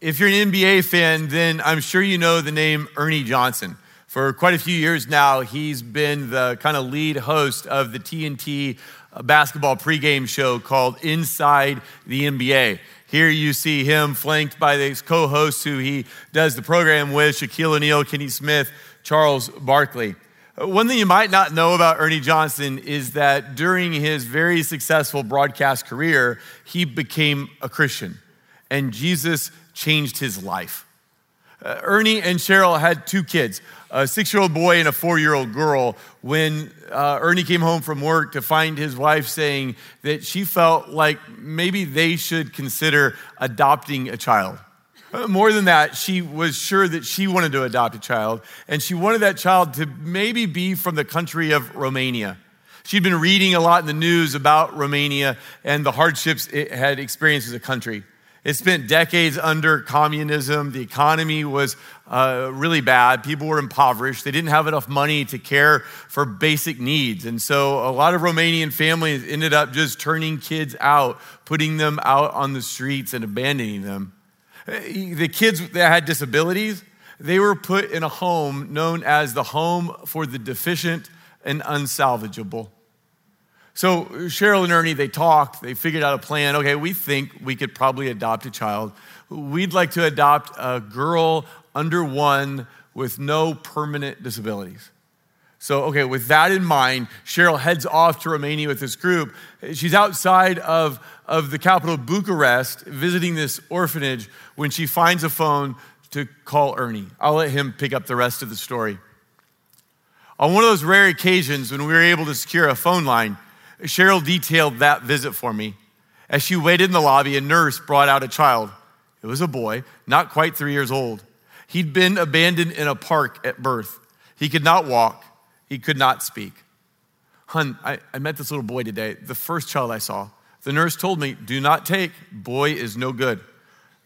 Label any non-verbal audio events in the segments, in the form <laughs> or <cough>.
If you're an NBA fan, then I'm sure you know the name Ernie Johnson. For quite a few years now, he's been the kind of lead host of the TNT basketball pregame show called Inside the NBA. Here you see him flanked by his co hosts who he does the program with Shaquille O'Neal, Kenny Smith, Charles Barkley. One thing you might not know about Ernie Johnson is that during his very successful broadcast career, he became a Christian and Jesus changed his life. Uh, Ernie and Cheryl had two kids, a six year old boy and a four year old girl, when uh, Ernie came home from work to find his wife saying that she felt like maybe they should consider adopting a child. Uh, more than that, she was sure that she wanted to adopt a child, and she wanted that child to maybe be from the country of Romania. She'd been reading a lot in the news about Romania and the hardships it had experienced as a country. It spent decades under communism. The economy was uh, really bad. People were impoverished. They didn't have enough money to care for basic needs. And so a lot of Romanian families ended up just turning kids out, putting them out on the streets and abandoning them. The kids that had disabilities, they were put in a home known as the Home for the Deficient and Unsalvageable. So Cheryl and Ernie, they talked, they figured out a plan. Okay, we think we could probably adopt a child. We'd like to adopt a girl under one with no permanent disabilities. So, okay, with that in mind, Cheryl heads off to Romania with this group. She's outside of, of the capital, Bucharest, visiting this orphanage when she finds a phone to call Ernie. I'll let him pick up the rest of the story. On one of those rare occasions when we were able to secure a phone line, Cheryl detailed that visit for me. As she waited in the lobby, a nurse brought out a child. It was a boy, not quite three years old. He'd been abandoned in a park at birth. He could not walk, he could not speak. Hun, I, I met this little boy today, the first child I saw. The nurse told me, Do not take. Boy is no good.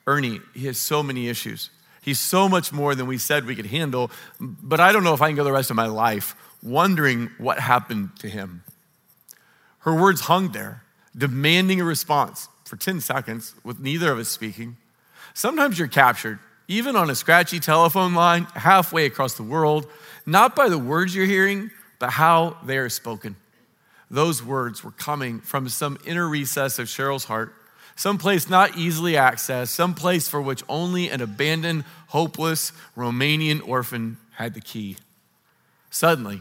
Ernie, he has so many issues. He's so much more than we said we could handle, but I don't know if I can go the rest of my life wondering what happened to him. Her words hung there, demanding a response for 10 seconds with neither of us speaking. Sometimes you're captured, even on a scratchy telephone line halfway across the world, not by the words you're hearing, but how they are spoken. Those words were coming from some inner recess of Cheryl's heart, some place not easily accessed, some place for which only an abandoned, hopeless Romanian orphan had the key. Suddenly,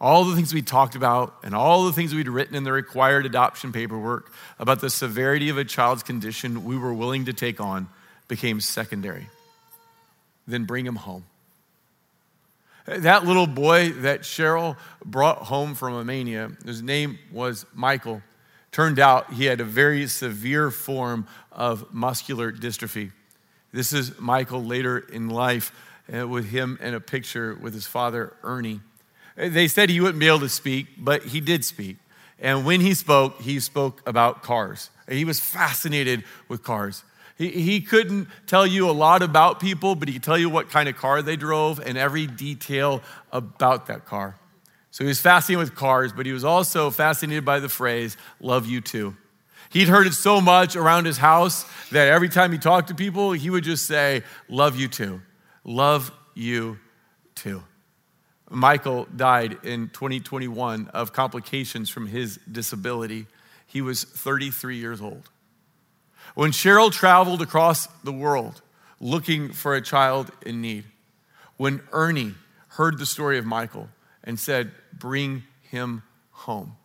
all the things we talked about and all the things we'd written in the required adoption paperwork about the severity of a child's condition we were willing to take on became secondary. Then bring him home. That little boy that Cheryl brought home from Romania, his name was Michael. Turned out he had a very severe form of muscular dystrophy. This is Michael later in life uh, with him in a picture with his father, Ernie. They said he wouldn't be able to speak, but he did speak. And when he spoke, he spoke about cars. He was fascinated with cars. He, he couldn't tell you a lot about people, but he could tell you what kind of car they drove and every detail about that car. So he was fascinated with cars, but he was also fascinated by the phrase, love you too. He'd heard it so much around his house that every time he talked to people, he would just say, love you too. Love you too. Michael died in 2021 of complications from his disability. He was 33 years old. When Cheryl traveled across the world looking for a child in need, when Ernie heard the story of Michael and said, Bring him home,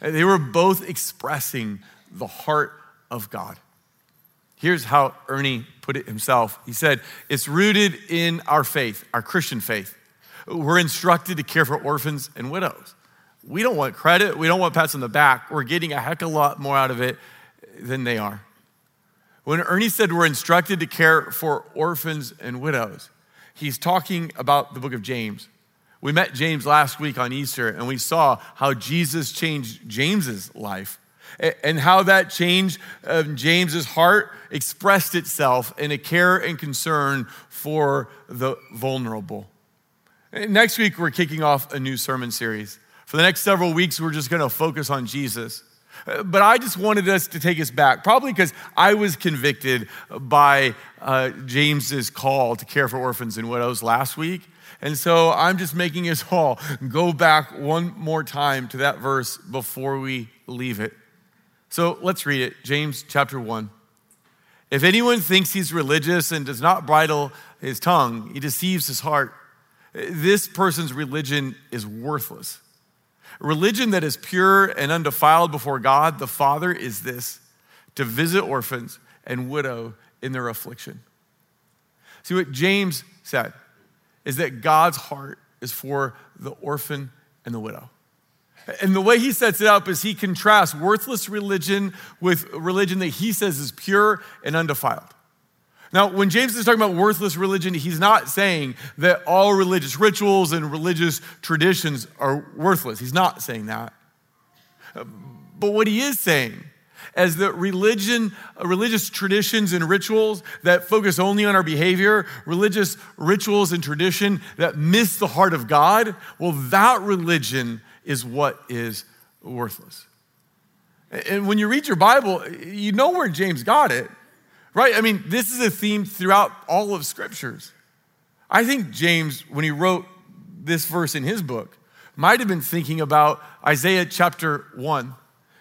they were both expressing the heart of God. Here's how Ernie put it himself. He said, It's rooted in our faith, our Christian faith. We're instructed to care for orphans and widows. We don't want credit, we don't want pats on the back. We're getting a heck of a lot more out of it than they are. When Ernie said we're instructed to care for orphans and widows, he's talking about the book of James. We met James last week on Easter and we saw how Jesus changed James's life and how that change of James's heart expressed itself in a care and concern for the vulnerable. Next week, we're kicking off a new sermon series. For the next several weeks, we're just going to focus on Jesus. But I just wanted us to take us back, probably because I was convicted by uh, James's call to care for orphans and widows last week. And so I'm just making us all go back one more time to that verse before we leave it. So let's read it James chapter 1. If anyone thinks he's religious and does not bridle his tongue, he deceives his heart. This person's religion is worthless. Religion that is pure and undefiled before God the Father is this to visit orphans and widow in their affliction. See what James said is that God's heart is for the orphan and the widow. And the way he sets it up is he contrasts worthless religion with religion that he says is pure and undefiled. Now, when James is talking about worthless religion, he's not saying that all religious rituals and religious traditions are worthless. He's not saying that. But what he is saying is that religion, uh, religious traditions and rituals that focus only on our behavior, religious rituals and tradition that miss the heart of God, well, that religion is what is worthless. And when you read your Bible, you know where James got it, right? I mean, this is a theme throughout all of scriptures. I think James, when he wrote this verse in his book, might have been thinking about Isaiah chapter 1.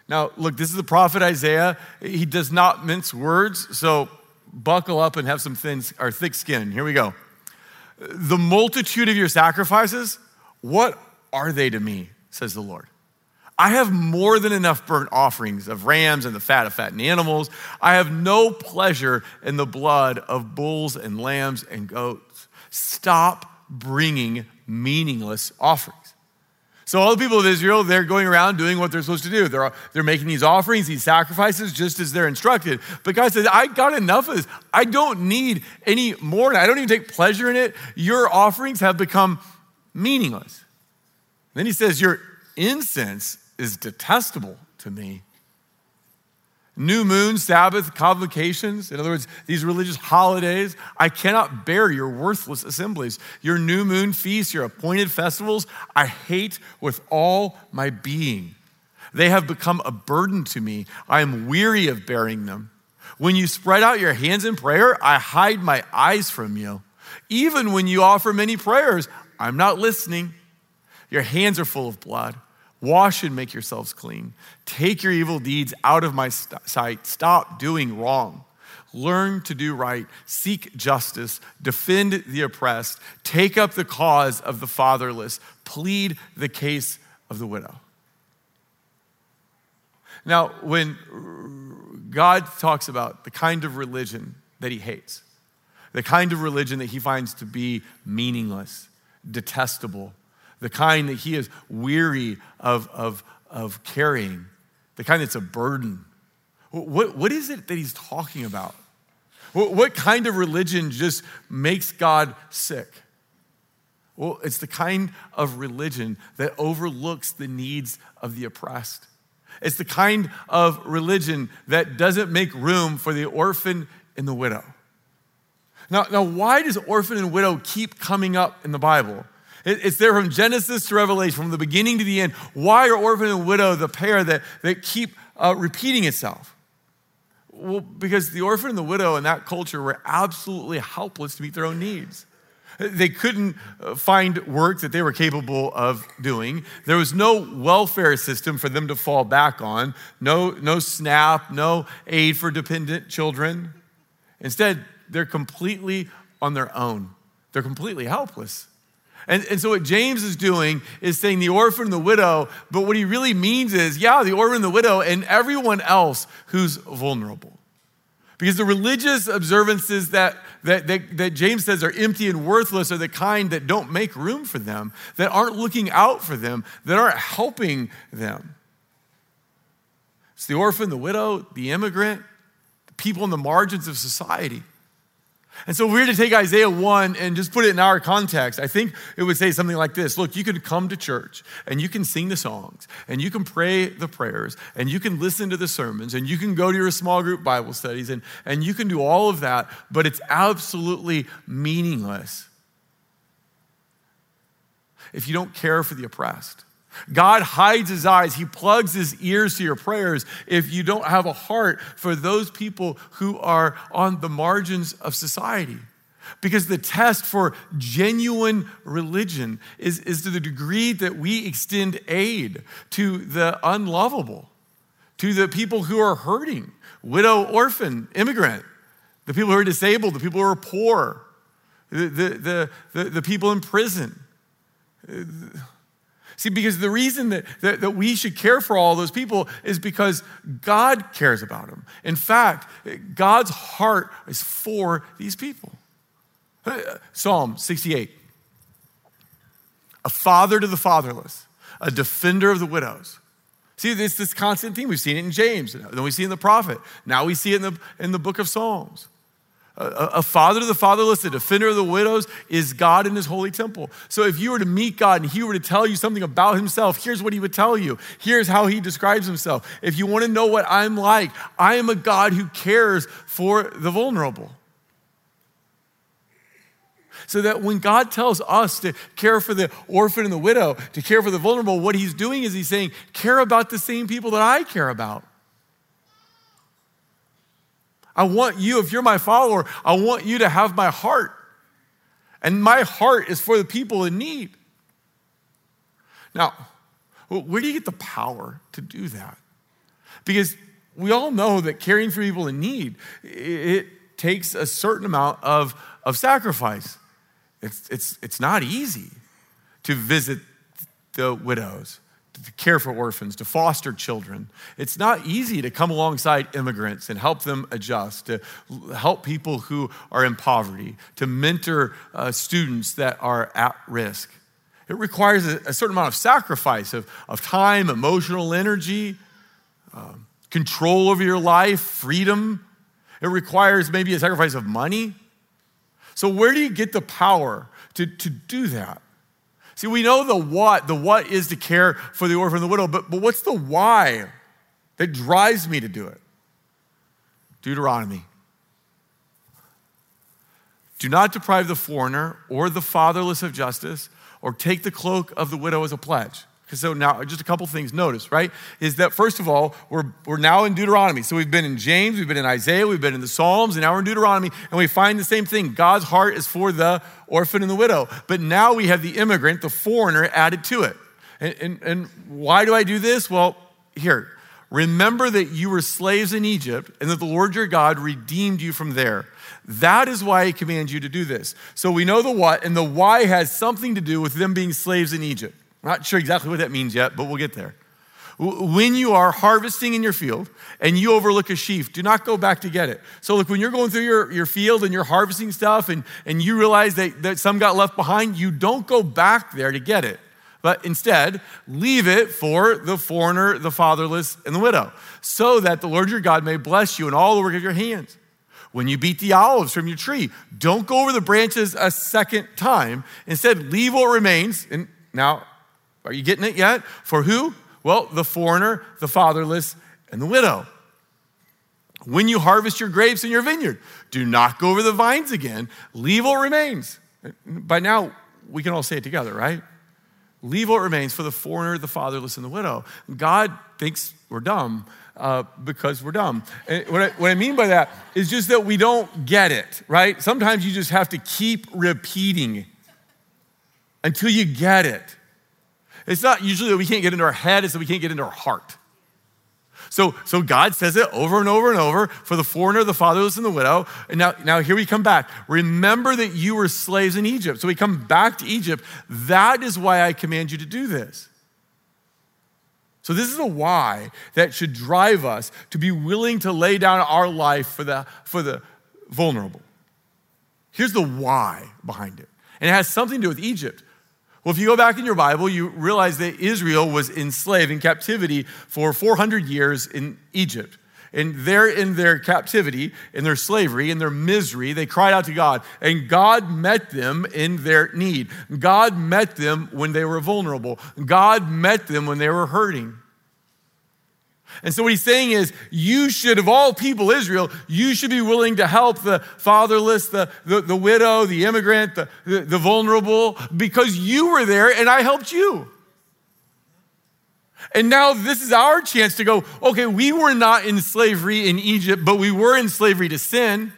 Now, look, this is the prophet Isaiah. He does not mince words, so buckle up and have some thin or thick skin. Here we go. The multitude of your sacrifices, what are they to me? says the Lord. I have more than enough burnt offerings of rams and the fat of fattened animals. I have no pleasure in the blood of bulls and lambs and goats. Stop bringing meaningless offerings. So, all the people of Israel, they're going around doing what they're supposed to do. They're, they're making these offerings, these sacrifices, just as they're instructed. But God says, I got enough of this. I don't need any more. I don't even take pleasure in it. Your offerings have become meaningless. Then he says, Your incense is detestable to me. New moon, Sabbath, convocations, in other words, these religious holidays, I cannot bear your worthless assemblies. Your new moon feasts, your appointed festivals, I hate with all my being. They have become a burden to me. I am weary of bearing them. When you spread out your hands in prayer, I hide my eyes from you. Even when you offer many prayers, I'm not listening. Your hands are full of blood. Wash and make yourselves clean. Take your evil deeds out of my st- sight. Stop doing wrong. Learn to do right. Seek justice. Defend the oppressed. Take up the cause of the fatherless. Plead the case of the widow. Now, when God talks about the kind of religion that he hates, the kind of religion that he finds to be meaningless, detestable, the kind that he is weary of, of, of carrying, the kind that's a burden. What, what is it that he's talking about? What, what kind of religion just makes God sick? Well, it's the kind of religion that overlooks the needs of the oppressed. It's the kind of religion that doesn't make room for the orphan and the widow. Now, now why does orphan and widow keep coming up in the Bible? It's there from Genesis to Revelation, from the beginning to the end. Why are orphan and widow the pair that, that keep uh, repeating itself? Well, because the orphan and the widow in that culture were absolutely helpless to meet their own needs. They couldn't uh, find work that they were capable of doing. There was no welfare system for them to fall back on, no, no SNAP, no aid for dependent children. Instead, they're completely on their own, they're completely helpless. And, and so, what James is doing is saying the orphan and the widow, but what he really means is, yeah, the orphan and the widow and everyone else who's vulnerable. Because the religious observances that, that, that, that, James says are empty and worthless are the kind that don't make room for them, that aren't looking out for them, that aren't helping them. It's the orphan, the widow, the immigrant, the people on the margins of society. And so, were to take Isaiah 1 and just put it in our context, I think it would say something like this. Look, you can come to church and you can sing the songs and you can pray the prayers and you can listen to the sermons and you can go to your small group Bible studies and, and you can do all of that, but it's absolutely meaningless if you don't care for the oppressed, God hides his eyes. He plugs his ears to your prayers if you don't have a heart for those people who are on the margins of society. Because the test for genuine religion is, is to the degree that we extend aid to the unlovable, to the people who are hurting, widow, orphan, immigrant, the people who are disabled, the people who are poor, the, the, the, the, people in prison. See, because the reason that, that, that, we should care for all those people is because God cares about them. In fact, God's heart is for these people. Psalm 68 A father to the fatherless, a defender of the widows. See, it's this constant theme. We've seen it in James, then we see it in the prophet. Now we see it in the, in the book of Psalms. A, a, father to the fatherless, a defender of the widows, is God in his holy temple. So if you were to meet God and he were to tell you something about himself, here's what he would tell you. Here's how he describes himself. If you want to know what I'm like, I am a God who cares for the vulnerable. So that when God tells us to care for the orphan and the widow, to care for the vulnerable, what he's doing is he's saying, care about the same people that I care about. I want you, if you're my follower, I want you to have my heart. And my heart is for the people in need. Now, where do you get the power to do that? Because we all know that caring for people in need, it takes a certain amount of, of sacrifice. It's, it's, it's not easy to visit the widows to care for orphans, to foster children. It's not easy to come alongside immigrants and help them adjust, to help people who are in poverty, to mentor uh, students that are at risk. It requires a, a, certain amount of sacrifice of, of time, emotional energy, uh, control over your life, freedom. It requires maybe a sacrifice of money. So, where do you get the power to, to do that? See, we know the what. The what is to care for the orphan and the widow, but, but what's the why that drives me to do it? Deuteronomy. Do not deprive the foreigner or the fatherless of justice, or take the cloak of the widow as a pledge. So now, just a couple things. Notice, right? Is that first of all, we're, we're now in Deuteronomy. So we've been in James, we've been in Isaiah, we've been in the Psalms, and now we're in Deuteronomy, and we find the same thing. God's heart is for the orphan and the widow. But now we have the immigrant, the foreigner, added to it. And, and, and why do I do this? Well, here, remember that you were slaves in Egypt, and that the Lord your God redeemed you from there. That is why he commands you to do this. So we know the what, and the why has something to do with them being slaves in Egypt. I'm not sure exactly what that means yet, but we'll get there. When you are harvesting in your field and you overlook a sheaf, do not go back to get it. So, look, when you're going through your, your field and you're harvesting stuff and, and you realize that, that some got left behind, you don't go back there to get it. But instead, leave it for the foreigner, the fatherless, and the widow, so that the Lord your God may bless you in all the work of your hands. When you beat the olives from your tree, don't go over the branches a second time. Instead, leave what remains. And now, are you getting it yet? For who? Well, the foreigner, the fatherless, and the widow. When you harvest your grapes in your vineyard, do not go over the vines again. Leave what remains. By now, we can all say it together, right? Leave what remains for the foreigner, the fatherless, and the widow. God thinks we're dumb uh, because we're dumb. And what I, what I mean by that is just that we don't get it, right? Sometimes you just have to keep repeating until you get it. It's not usually that we can't get into our head, it's that we can't get into our heart. So, so God says it over and over and over for the foreigner, the fatherless, and the widow. And now, now here we come back. Remember that you were slaves in Egypt. So we come back to Egypt. That is why I command you to do this. So, this is a why that should drive us to be willing to lay down our life for the, for the vulnerable. Here's the why behind it. And it has something to do with Egypt. Well, if you go back in your Bible, you realize that Israel was enslaved in captivity for 400 years in Egypt. And there in their captivity, in their slavery, in their misery, they cried out to God. And God met them in their need. God met them when they were vulnerable. God met them when they were hurting. And so, what he's saying is, you should, of all people, Israel, you should be willing to help the fatherless, the, the, the widow, the immigrant, the, the, the vulnerable, because you were there and I helped you. And now this is our chance to go, okay, we were not in slavery in Egypt, but we were in slavery to sin.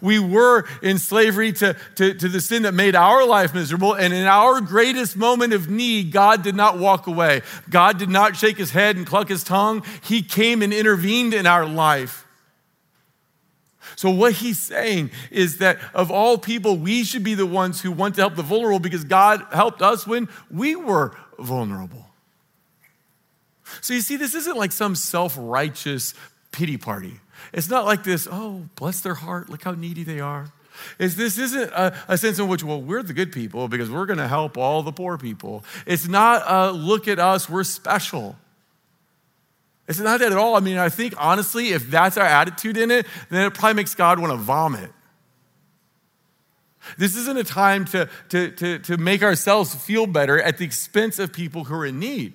We were in slavery to, to, to, the sin that made our life miserable. And in our greatest moment of need, God did not walk away. God did not shake his head and cluck his tongue. He came and intervened in our life. So, what he's saying is that of all people, we should be the ones who want to help the vulnerable because God helped us when we were vulnerable. So, you see, this isn't like some self righteous pity party. It's not like this, oh, bless their heart, look how needy they are. It's, this isn't a, a, sense in which, well, we're the good people because we're going to help all the poor people. It's not a look at us, we're special. It's not that at all. I mean, I think honestly, if that's our attitude in it, then it probably makes God want to vomit. This isn't a time to, to, to, to make ourselves feel better at the expense of people who are in need.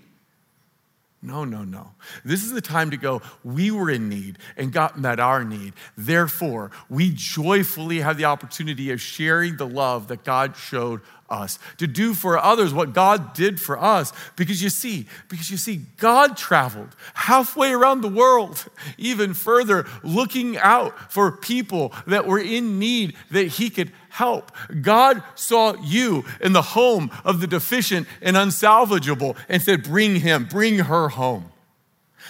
No, no, no. This is the time to go. We were in need and God met our need. Therefore, we joyfully have the opportunity of sharing the love that God showed us, to do for others what God did for us. Because you see, because you see, God traveled halfway around the world, <laughs> even further, looking out for people that were in need that He could help. God saw you in the home of the deficient and unsalvageable and said, Bring him, bring her home.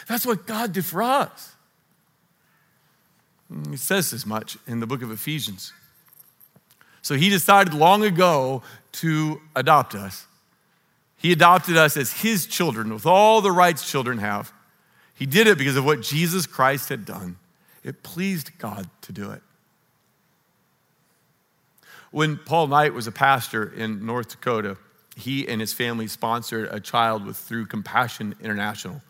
That's what God did for us. He says as much in the book of Ephesians. So he decided long ago to adopt us. He adopted us as his children with all the rights children have. He did it because of what Jesus Christ had done. It pleased God to do it. When Paul Knight was a pastor in North Dakota, he and his family sponsored a child with through Compassion International.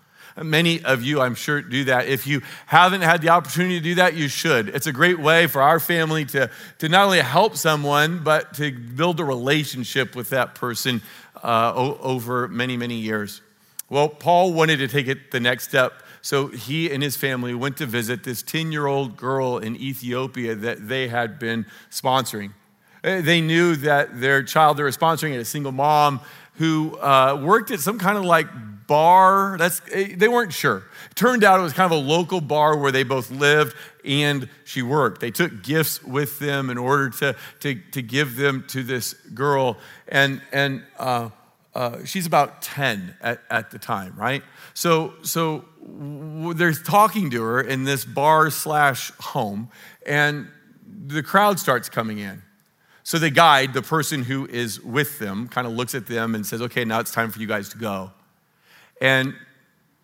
Many of you, I'm sure, do that. If you haven't had the opportunity to do that, you should. It's a great way for our family to, to not only help someone, but to build a relationship with that person uh, over many, many years. Well, Paul wanted to take it the next step. So he and his family went to visit this 10 year old girl in Ethiopia that they had been sponsoring. They knew that their child they were sponsoring, a single mom who uh, worked at some kind of like bar. That's, eh, they weren't sure. Turned out it was kind of a local bar where they both lived and she worked. They took gifts with them in order to, to, to give them to this girl. And, and uh, uh, she's about 10 at, at the time, right? So, so they're talking to her in this bar slash home, and the crowd starts coming in. So the guide, the person who is with them, kind of looks at them and says, Okay, now it's time for you guys to go. And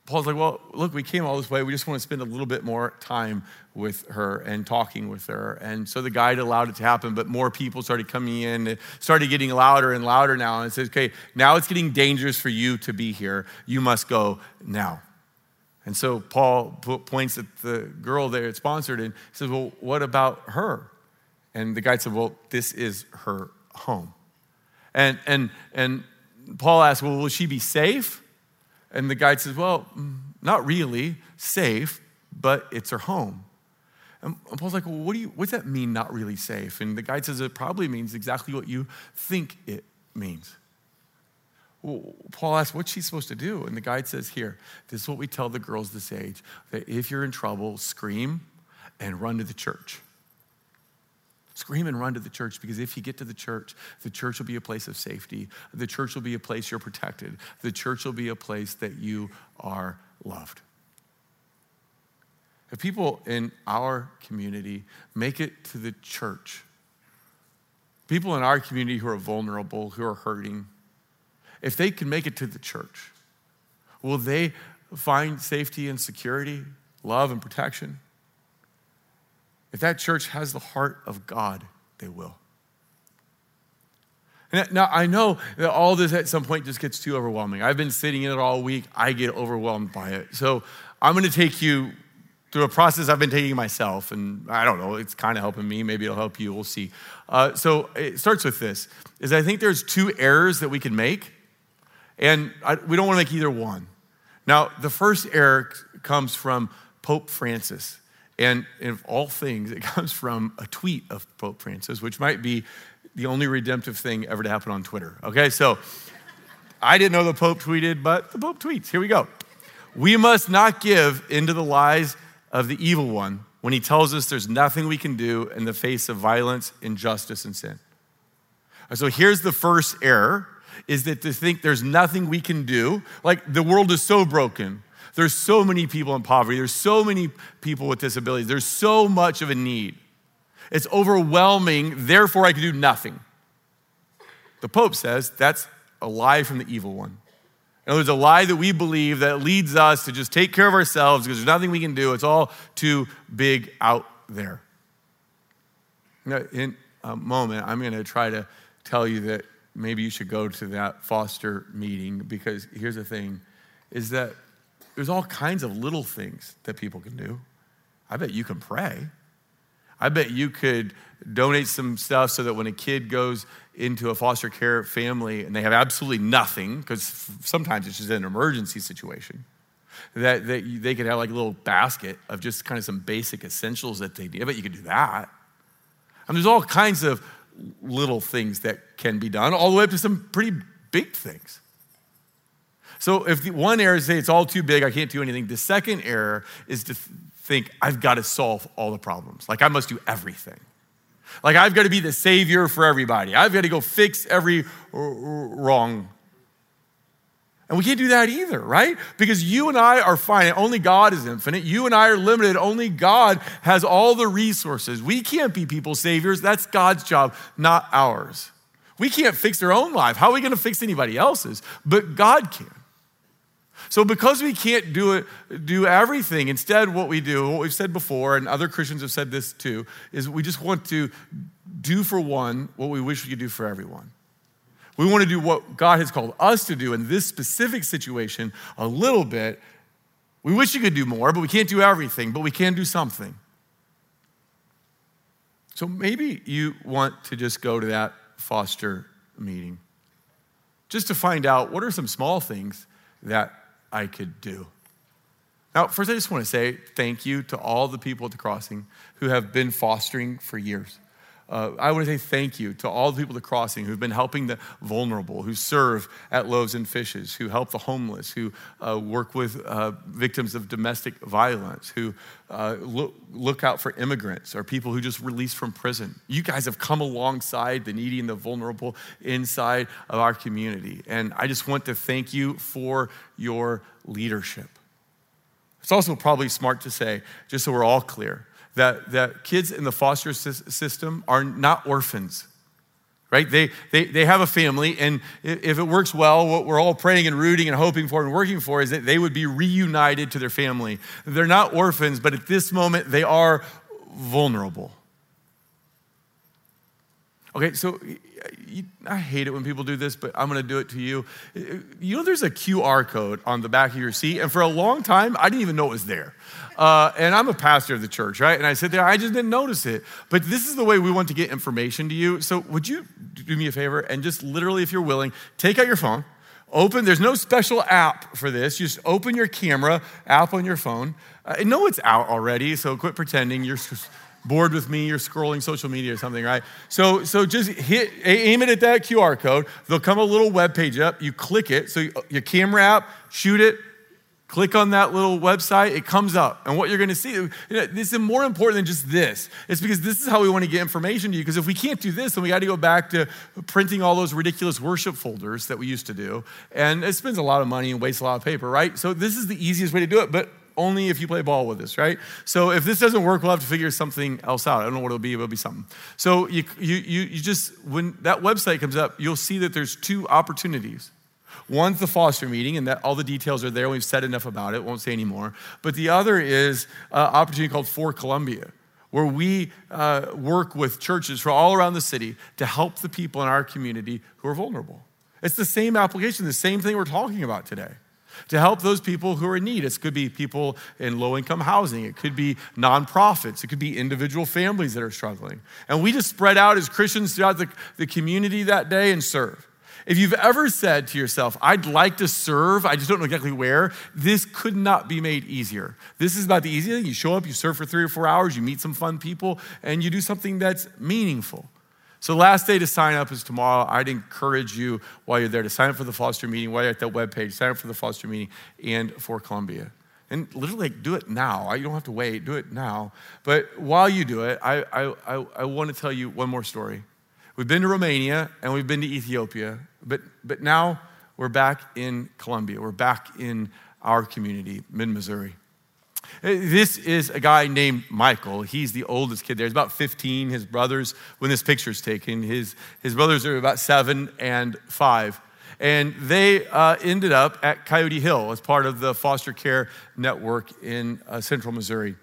Paul's like, well, look, we came all this way. We just want to spend a little bit more time with her and talking with her. And so the guide allowed it to happen, but more people started coming in. It started getting louder and louder now. And it says, okay, now it's getting dangerous for you to be here. You must go now. And so Paul points at the girl they had sponsored and says, well, what about her? And the guide said, well, this is her home. And, and, and Paul asked, well, will she be safe? And the guide says, Well, mm, not really safe, but it's her home. And Paul's like, Well, what do you, what's that mean, not really safe? And the guide says, It probably means exactly what you think it means. Well, Paul asks, What's she supposed to do? And the guide says, Here, this is what we tell the girls this age that if you're in trouble, scream and run to the church. Scream and run to the church because if you get to the church, the church will be a place of safety. The church will be a place you're protected. The church will be a place that you are loved. If people in our community make it to the church, people in our community who are vulnerable, who are hurting, if they can make it to the church, will they find safety and security, love and protection? If that church has the heart of God, they will. Now, I know that all this at some point just gets too overwhelming. I've been sitting in it all week. I get overwhelmed by it. So I'm going to take you through a process I've been taking myself. And I don't know, it's kind of helping me. Maybe it'll help you. We'll see. Uh, so it starts with this, is I think there's two errors that we can make. And I, we don't want to make either one. Now, the first error comes from Pope Francis. And of all things, it <laughs> comes from a tweet of Pope Francis, which might be the only redemptive thing ever to happen on Twitter. Okay, so I didn't know the Pope tweeted, but the Pope tweets. Here we go. We must not give into the lies of the evil one when he tells us there's nothing we can do in the face of violence, injustice, and sin. So here's the first error is that to think there's nothing we can do, like the world is so broken. There's so many people in poverty. There's so many people with disabilities. There's so much of a need. It's overwhelming, therefore I can do nothing. The Pope says that's a lie from the evil one. In other words, a lie that we believe that leads us to just take care of ourselves because there's nothing we can do. It's all too big out there. In a moment, I'm going to try to tell you that maybe you should go to that foster meeting because here's the thing is that there's all kinds of little things that people can do. I bet you can pray. I bet you could donate some stuff so that when a kid goes into a foster care family and they have absolutely nothing, because sometimes it's just an emergency situation, that, that they could have like a little basket of just kind of some basic essentials that they need. I bet you could do that. And there's all kinds of little things that can be done, all the way up to some pretty big things. So if the one error is say it's all too big, I can't do anything. The second error is to think I've got to solve all the problems. Like I must do everything. Like I've got to be the savior for everybody. I've got to go fix every wrong. And we can't do that either, right? Because you and I are finite. Only God is infinite. You and I are limited. Only God has all the resources. We can't be people's saviors. That's God's job, not ours. We can't fix our own life. How are we going to fix anybody else's? But God can. So, because we can't do it, do everything, instead, what we do, what we've said before, and other Christians have said this too, is we just want to do for one what we wish we could do for everyone. We want to do what God has called us to do in this specific situation a little bit. We wish we could do more, but we can't do everything, but we can do something. So maybe you want to just go to that foster meeting just to find out what are some small things that I could do. Now, first, I just want to say thank you to all the people at the crossing who have been fostering for years. Uh, I want to say thank you to all the people at the crossing who've been helping the vulnerable, who serve at Loaves and Fishes, who help the homeless, who uh, work with uh, victims of domestic violence, who uh, look, look out for immigrants or people who just released from prison. You guys have come alongside the needy and the vulnerable inside of our community. And I just want to thank you for your leadership. It's also probably smart to say, just so we're all clear, that, that kids in the foster system are not orphans right? They, they, they have a family and if it works well what we're all praying and rooting and hoping for and working for is that they would be reunited to their family. They're not orphans but at this moment they are vulnerable okay so I hate it when people do this, but I'm gonna do it to you. You know, there's a QR code on the back of your seat, and for a long time, I didn't even know it was there. Uh, and I'm a pastor of the church, right? And I sit there, I just didn't notice it. But this is the way we want to get information to you. So, would you do me a favor and just literally, if you're willing, take out your phone, open, there's no special app for this. Just open your camera app on your phone. I know it's out already, so quit pretending you're bored with me, you're scrolling social media or something, right? So, so just hit, aim it at that QR code. There'll come a little web page up. You click it. So your camera app, shoot it, click on that little website, it comes up. And what you're going to see, you know, this is more important than just this. It's because this is how we want to get information to you. Because if we can't do this, then we got to go back to printing all those ridiculous worship folders that we used to do. And it spends a lot of money and wastes a lot of paper, right? So this is the easiest way to do it. But only if you play ball with us, right? So if this doesn't work, we'll have to figure something else out. I don't know what it'll be, it'll be something. So you, you, you, you just, when that website comes up, you'll see that there's two opportunities. One's the foster meeting, and that all the details are there. We've said enough about it, won't say anymore. But the other is an opportunity called For Columbia, where we uh, work with churches from all around the city to help the people in our community who are vulnerable. It's the same application, the same thing we're talking about today to help those people who are in need. It could be people in low income housing, it could be nonprofits, it could be individual families that are struggling. And we just spread out as Christians throughout the, the community that day and serve. If you've ever said to yourself, I'd like to serve, I just don't know exactly where, this could not be made easier. This is about the easy thing. You show up, you serve for three or four hours, you meet some fun people, and you do something that's meaningful. So, the last day to sign up is tomorrow. I'd encourage you while you're there to sign up for the Foster meeting, while you're at that webpage, sign up for the Foster meeting and for Columbia. And literally, do it now. You don't have to wait, do it now. But while you do it, I, I, I, I want to tell you one more story. We've been to Romania and we've been to Ethiopia, but, but now we're back in Columbia. We're back in our community, mid Missouri. This is a guy named Michael. He's the oldest kid there. He's about 15. His brothers, when this picture is taken, his, his brothers are about seven and five. And they uh, ended up at Coyote Hill as part of the foster care network in uh, central Missouri.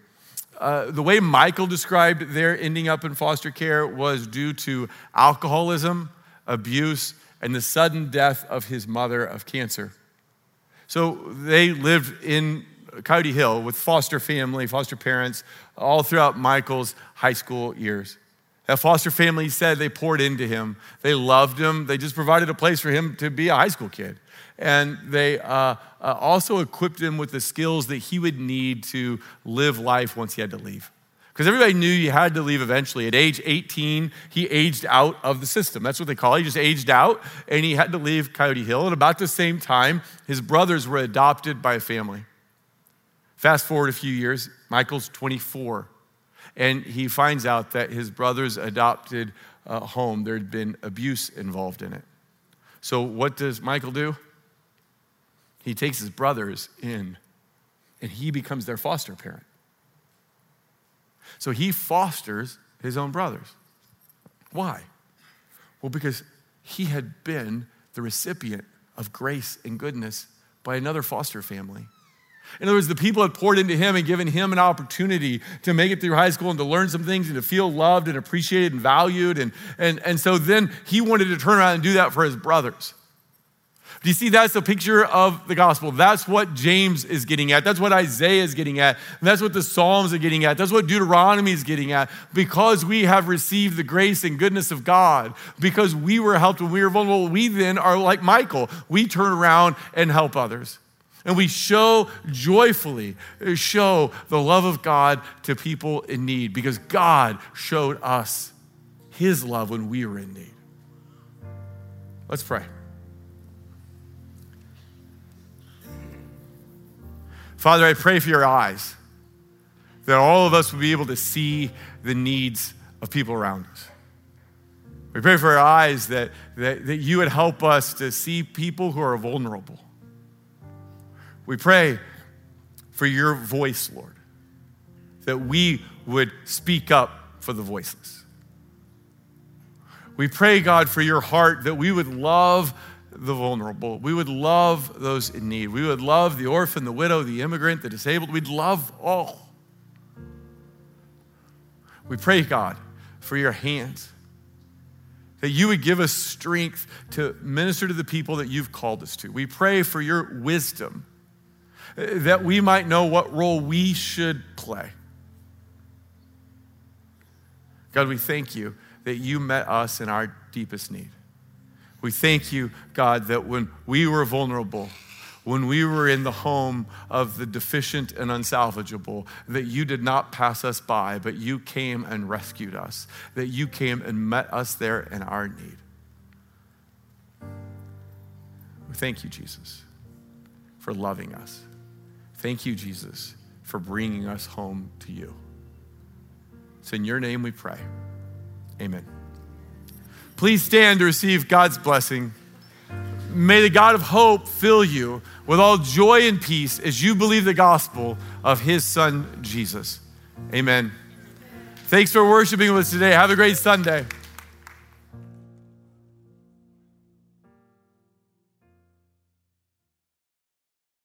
Uh, the way Michael described their ending up in foster care was due to alcoholism, abuse, and the sudden death of his mother of cancer. So they lived in Coyote Hill with foster family, foster parents, all throughout Michael's high school years. That foster family said they poured into him. They loved him. They just provided a place for him to be a high school kid. And they uh, uh, also equipped him with the skills that he would need to live life once he had to leave. Because everybody knew you had to leave eventually. At age 18, he aged out of the system. That's what they call it. He just aged out and he had to leave Coyote Hill. And about the same time, his brothers were adopted by a family. Fast forward a few years, Michael's 24 and he finds out that his brother's adopted uh, home, there had been abuse involved in it. So, what does Michael do? He takes his brothers in and he becomes their foster parent. So, he fosters his own brothers. Why? Well, because he had been the recipient of grace and goodness by another foster family in other words, the people had poured into him and given him an opportunity to make it through high school and to learn some things and to feel loved and appreciated and valued. And, and, and so then he wanted to turn around and do that for his brothers. Do you see that's the picture of the gospel? That's what James is getting at. That's what Isaiah is getting at. that's what the Psalms are getting at. That's what Deuteronomy is getting at. Because we have received the grace and goodness of God, because we were helped when we were vulnerable, we then are like Michael. We turn around and help others. And we show joyfully, uh, show the love of God to people in need because God showed us his love when we were in need. Let's pray. Father, I pray for your eyes that all of us will be able to see the needs of people around us. We pray for our eyes that, that, that you would help us to see people who are vulnerable we pray for your voice, Lord, that we would speak up for the voiceless. We pray, God, for your heart that we would love the vulnerable. We would love those in need. We would love the orphan, the widow, the immigrant, the disabled. We'd love all. We pray, God, for your hands, that you would give us strength to minister to the people that you've called us to. We pray for your wisdom that we might know what role we should play. God, we thank you that you met us in our deepest need. We thank you, God, that when we were vulnerable, when we were in the home of the deficient and unsalvageable, that you did not pass us by, but you came and rescued us, that you came and met us there in our need. We thank you, Jesus, for loving us. Thank you, Jesus, for bringing us home to you. It's in your name we pray. Amen. Please stand to receive God's blessing. May the God of hope fill you with all joy and peace as you believe the gospel of his son, Jesus. Amen. Thanks for worshiping with us today. Have a great Sunday.